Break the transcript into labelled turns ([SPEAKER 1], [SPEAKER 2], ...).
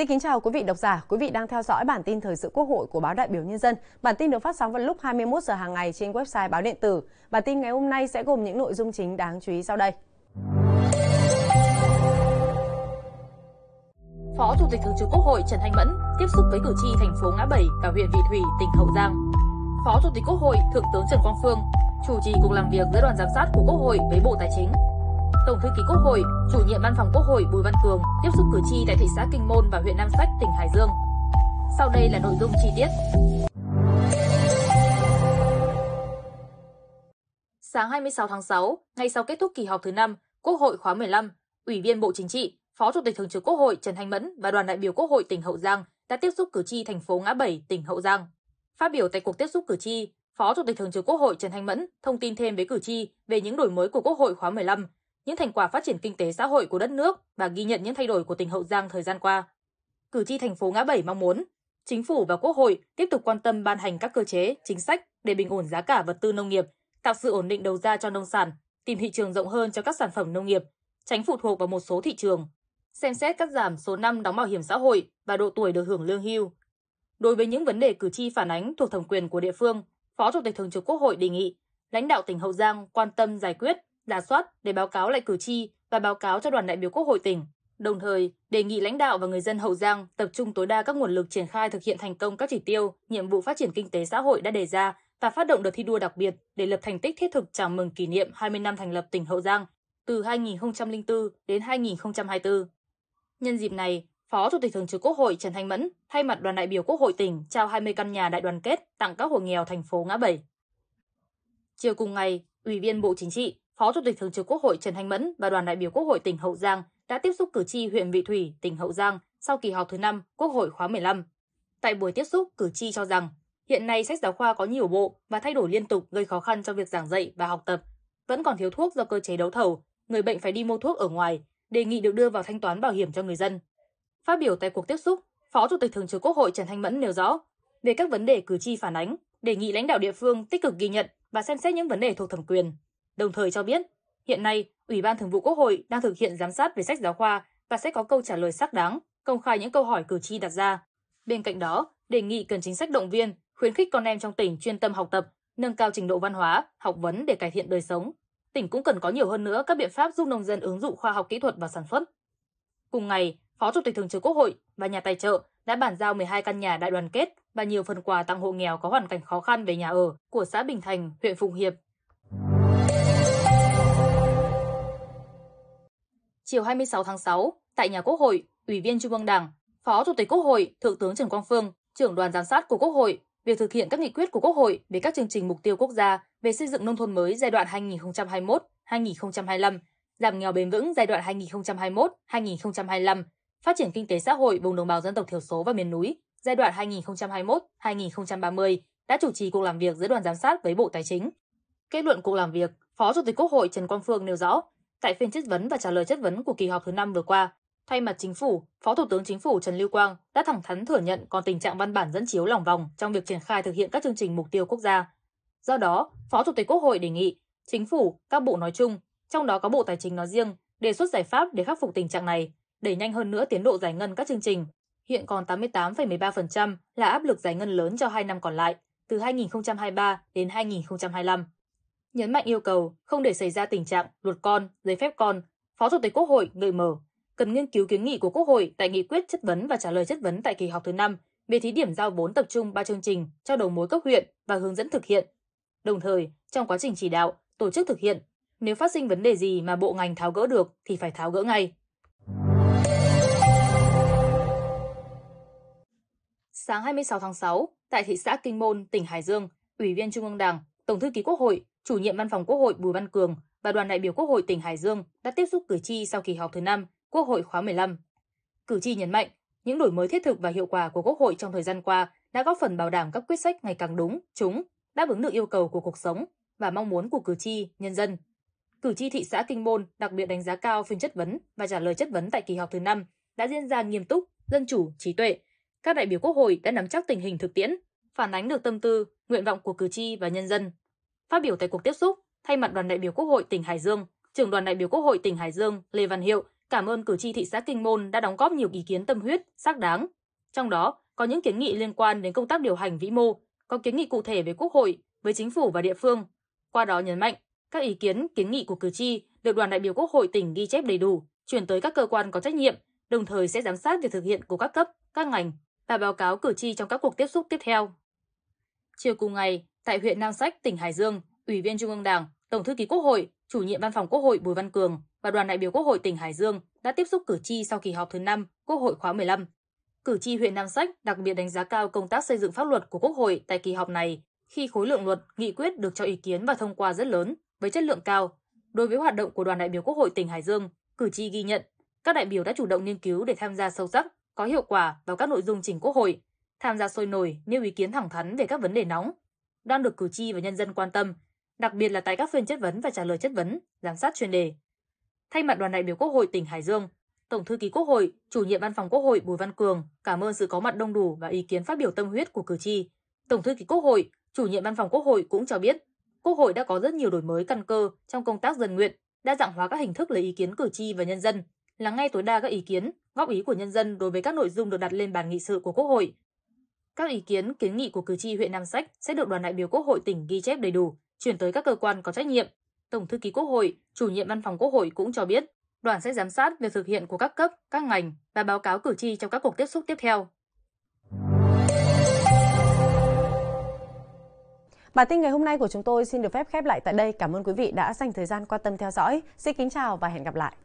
[SPEAKER 1] Xin kính chào quý vị độc giả, quý vị đang theo dõi bản tin thời sự Quốc hội của báo Đại biểu Nhân dân. Bản tin được phát sóng vào lúc 21 giờ hàng ngày trên website báo điện tử. Bản tin ngày hôm nay sẽ gồm những nội dung chính đáng chú ý sau đây.
[SPEAKER 2] Phó Chủ tịch Thường trực Quốc hội Trần Thanh Mẫn tiếp xúc với cử tri thành phố Ngã Bảy và huyện Vị Thủy, tỉnh Hậu Giang. Phó Chủ tịch Quốc hội Thượng tướng Trần Quang Phương chủ trì cuộc làm việc giữa đoàn giám sát của Quốc hội với Bộ Tài chính. Tổng thư ký Quốc hội, chủ nhiệm văn phòng Quốc hội Bùi Văn Cường tiếp xúc cử tri tại thị xã Kinh Môn và huyện Nam Sách, tỉnh Hải Dương. Sau đây là nội dung chi tiết. Sáng 26 tháng 6, ngay sau kết thúc kỳ họp thứ 5, Quốc hội khóa 15, Ủy viên Bộ Chính trị, Phó Chủ tịch Thường trực Quốc hội Trần Thanh Mẫn và đoàn đại biểu Quốc hội tỉnh Hậu Giang đã tiếp xúc cử tri thành phố Ngã Bảy, tỉnh Hậu Giang. Phát biểu tại cuộc tiếp xúc cử tri, Phó Chủ tịch Thường trực Quốc hội Trần Thanh Mẫn thông tin thêm với cử tri về những đổi mới của Quốc hội khóa 15 những thành quả phát triển kinh tế xã hội của đất nước và ghi nhận những thay đổi của tỉnh Hậu Giang thời gian qua. Cử tri thành phố Ngã Bảy mong muốn chính phủ và Quốc hội tiếp tục quan tâm ban hành các cơ chế, chính sách để bình ổn giá cả vật tư nông nghiệp, tạo sự ổn định đầu ra cho nông sản, tìm thị trường rộng hơn cho các sản phẩm nông nghiệp, tránh phụ thuộc vào một số thị trường, xem xét cắt giảm số năm đóng bảo hiểm xã hội và độ tuổi được hưởng lương hưu. Đối với những vấn đề cử tri phản ánh thuộc thẩm quyền của địa phương, Phó Chủ tịch Thường trực Quốc hội đề nghị lãnh đạo tỉnh Hậu Giang quan tâm giải quyết giả soát để báo cáo lại cử tri và báo cáo cho đoàn đại biểu Quốc hội tỉnh. Đồng thời, đề nghị lãnh đạo và người dân Hậu Giang tập trung tối đa các nguồn lực triển khai thực hiện thành công các chỉ tiêu, nhiệm vụ phát triển kinh tế xã hội đã đề ra và phát động đợt thi đua đặc biệt để lập thành tích thiết thực chào mừng kỷ niệm 20 năm thành lập tỉnh Hậu Giang từ 2004 đến 2024. Nhân dịp này, Phó Chủ tịch Thường trực Quốc hội Trần Thanh Mẫn thay mặt đoàn đại biểu Quốc hội tỉnh trao 20 căn nhà đại đoàn kết tặng các hộ nghèo thành phố Ngã Bảy. Chiều cùng ngày, Ủy viên Bộ Chính trị, Phó Chủ tịch Thường trực Quốc hội Trần Thanh Mẫn và đoàn đại biểu Quốc hội tỉnh Hậu Giang đã tiếp xúc cử tri huyện Vị Thủy, tỉnh Hậu Giang sau kỳ họp thứ 5 Quốc hội khóa 15. Tại buổi tiếp xúc, cử tri cho rằng hiện nay sách giáo khoa có nhiều bộ và thay đổi liên tục gây khó khăn cho việc giảng dạy và học tập. Vẫn còn thiếu thuốc do cơ chế đấu thầu, người bệnh phải đi mua thuốc ở ngoài, đề nghị được đưa vào thanh toán bảo hiểm cho người dân. Phát biểu tại cuộc tiếp xúc, Phó Chủ tịch Thường trực Quốc hội Trần Thanh Mẫn nêu rõ về các vấn đề cử tri phản ánh, đề nghị lãnh đạo địa phương tích cực ghi nhận và xem xét những vấn đề thuộc thẩm quyền, đồng thời cho biết hiện nay Ủy ban Thường vụ Quốc hội đang thực hiện giám sát về sách giáo khoa và sẽ có câu trả lời xác đáng, công khai những câu hỏi cử tri đặt ra. Bên cạnh đó, đề nghị cần chính sách động viên, khuyến khích con em trong tỉnh chuyên tâm học tập, nâng cao trình độ văn hóa, học vấn để cải thiện đời sống. Tỉnh cũng cần có nhiều hơn nữa các biện pháp giúp nông dân ứng dụng khoa học kỹ thuật vào sản xuất. Cùng ngày, Phó Chủ tịch Thường trực Quốc hội và nhà tài trợ đã bàn giao 12 căn nhà đại đoàn kết và nhiều phần quà tặng hộ nghèo có hoàn cảnh khó khăn về nhà ở của xã Bình Thành, huyện Phụng Hiệp Chiều 26 tháng 6, tại nhà Quốc hội, Ủy viên Trung ương Đảng, Phó Chủ tịch Quốc hội Thượng tướng Trần Quang Phương, trưởng đoàn giám sát của Quốc hội, việc thực hiện các nghị quyết của Quốc hội về các chương trình mục tiêu quốc gia về xây dựng nông thôn mới giai đoạn 2021-2025, giảm nghèo bền vững giai đoạn 2021-2025, phát triển kinh tế xã hội vùng đồng bào dân tộc thiểu số và miền núi giai đoạn 2021-2030 đã chủ trì cuộc làm việc giữa đoàn giám sát với Bộ Tài chính. Kết luận cuộc làm việc, Phó Chủ tịch Quốc hội Trần Quang Phương nêu rõ, Tại phiên chất vấn và trả lời chất vấn của kỳ họp thứ năm vừa qua, thay mặt chính phủ, Phó Thủ tướng Chính phủ Trần Lưu Quang đã thẳng thắn thừa nhận còn tình trạng văn bản dẫn chiếu lòng vòng trong việc triển khai thực hiện các chương trình mục tiêu quốc gia. Do đó, Phó Chủ tịch Quốc hội đề nghị chính phủ, các bộ nói chung, trong đó có Bộ Tài chính nói riêng, đề xuất giải pháp để khắc phục tình trạng này, đẩy nhanh hơn nữa tiến độ giải ngân các chương trình. Hiện còn 88,13% là áp lực giải ngân lớn cho 2 năm còn lại, từ 2023 đến 2025 nhấn mạnh yêu cầu không để xảy ra tình trạng luật con, giấy phép con, Phó Chủ tịch Quốc hội gợi mở cần nghiên cứu kiến nghị của Quốc hội tại nghị quyết chất vấn và trả lời chất vấn tại kỳ họp thứ 5 về thí điểm giao vốn tập trung ba chương trình cho đầu mối cấp huyện và hướng dẫn thực hiện. Đồng thời, trong quá trình chỉ đạo, tổ chức thực hiện, nếu phát sinh vấn đề gì mà bộ ngành tháo gỡ được thì phải tháo gỡ ngay. Sáng 26 tháng 6, tại thị xã Kinh Môn, tỉnh Hải Dương, Ủy viên Trung ương Đảng, Tổng thư ký Quốc hội chủ nhiệm văn phòng Quốc hội Bùi Văn Cường và đoàn đại biểu Quốc hội tỉnh Hải Dương đã tiếp xúc cử tri sau kỳ họp thứ 5 Quốc hội khóa 15. Cử tri nhấn mạnh, những đổi mới thiết thực và hiệu quả của Quốc hội trong thời gian qua đã góp phần bảo đảm các quyết sách ngày càng đúng, trúng, đáp ứng được yêu cầu của cuộc sống và mong muốn của cử tri, nhân dân. Cử tri thị xã Kinh Môn đặc biệt đánh giá cao phiên chất vấn và trả lời chất vấn tại kỳ họp thứ 5 đã diễn ra nghiêm túc, dân chủ, trí tuệ. Các đại biểu Quốc hội đã nắm chắc tình hình thực tiễn, phản ánh được tâm tư, nguyện vọng của cử tri và nhân dân. Phát biểu tại cuộc tiếp xúc, thay mặt đoàn đại biểu Quốc hội tỉnh Hải Dương, trưởng đoàn đại biểu Quốc hội tỉnh Hải Dương Lê Văn Hiệu cảm ơn cử tri thị xã Kinh Môn đã đóng góp nhiều ý kiến tâm huyết, xác đáng. Trong đó, có những kiến nghị liên quan đến công tác điều hành vĩ mô, có kiến nghị cụ thể về Quốc hội, với chính phủ và địa phương. Qua đó nhấn mạnh, các ý kiến, kiến nghị của cử tri được đoàn đại biểu Quốc hội tỉnh ghi chép đầy đủ, chuyển tới các cơ quan có trách nhiệm, đồng thời sẽ giám sát việc thực hiện của các cấp, các ngành và báo cáo cử tri trong các cuộc tiếp xúc tiếp theo. Chiều cùng ngày, tại huyện Nam Sách, tỉnh Hải Dương, Ủy viên Trung ương Đảng, Tổng thư ký Quốc hội, chủ nhiệm Văn phòng Quốc hội Bùi Văn Cường và đoàn đại biểu Quốc hội tỉnh Hải Dương đã tiếp xúc cử tri sau kỳ họp thứ 5 Quốc hội khóa 15. Cử tri huyện Nam Sách đặc biệt đánh giá cao công tác xây dựng pháp luật của Quốc hội tại kỳ họp này khi khối lượng luật, nghị quyết được cho ý kiến và thông qua rất lớn, với chất lượng cao. Đối với hoạt động của đoàn đại biểu Quốc hội tỉnh Hải Dương, cử tri ghi nhận các đại biểu đã chủ động nghiên cứu để tham gia sâu sắc, có hiệu quả vào các nội dung trình Quốc hội, tham gia sôi nổi, nêu ý kiến thẳng thắn về các vấn đề nóng, đang được cử tri và nhân dân quan tâm, đặc biệt là tại các phiên chất vấn và trả lời chất vấn, giám sát chuyên đề. Thay mặt đoàn đại biểu Quốc hội tỉnh Hải Dương, Tổng thư ký Quốc hội, chủ nhiệm Văn phòng Quốc hội Bùi Văn Cường cảm ơn sự có mặt đông đủ và ý kiến phát biểu tâm huyết của cử tri. Tổng thư ký Quốc hội, chủ nhiệm Văn phòng Quốc hội cũng cho biết, Quốc hội đã có rất nhiều đổi mới căn cơ trong công tác dân nguyện, đa dạng hóa các hình thức lấy ý kiến cử tri và nhân dân, lắng nghe tối đa các ý kiến, góp ý của nhân dân đối với các nội dung được đặt lên bàn nghị sự của Quốc hội. Các ý kiến, kiến nghị của cử tri huyện Nam Sách sẽ được đoàn đại biểu Quốc hội tỉnh ghi chép đầy đủ, chuyển tới các cơ quan có trách nhiệm. Tổng thư ký Quốc hội, chủ nhiệm Văn phòng Quốc hội cũng cho biết, đoàn sẽ giám sát việc thực hiện của các cấp, các ngành và báo cáo cử tri trong các cuộc tiếp xúc tiếp theo.
[SPEAKER 1] Bản tin ngày hôm nay của chúng tôi xin được phép khép lại tại đây. Cảm ơn quý vị đã dành thời gian quan tâm theo dõi. Xin kính chào và hẹn gặp lại.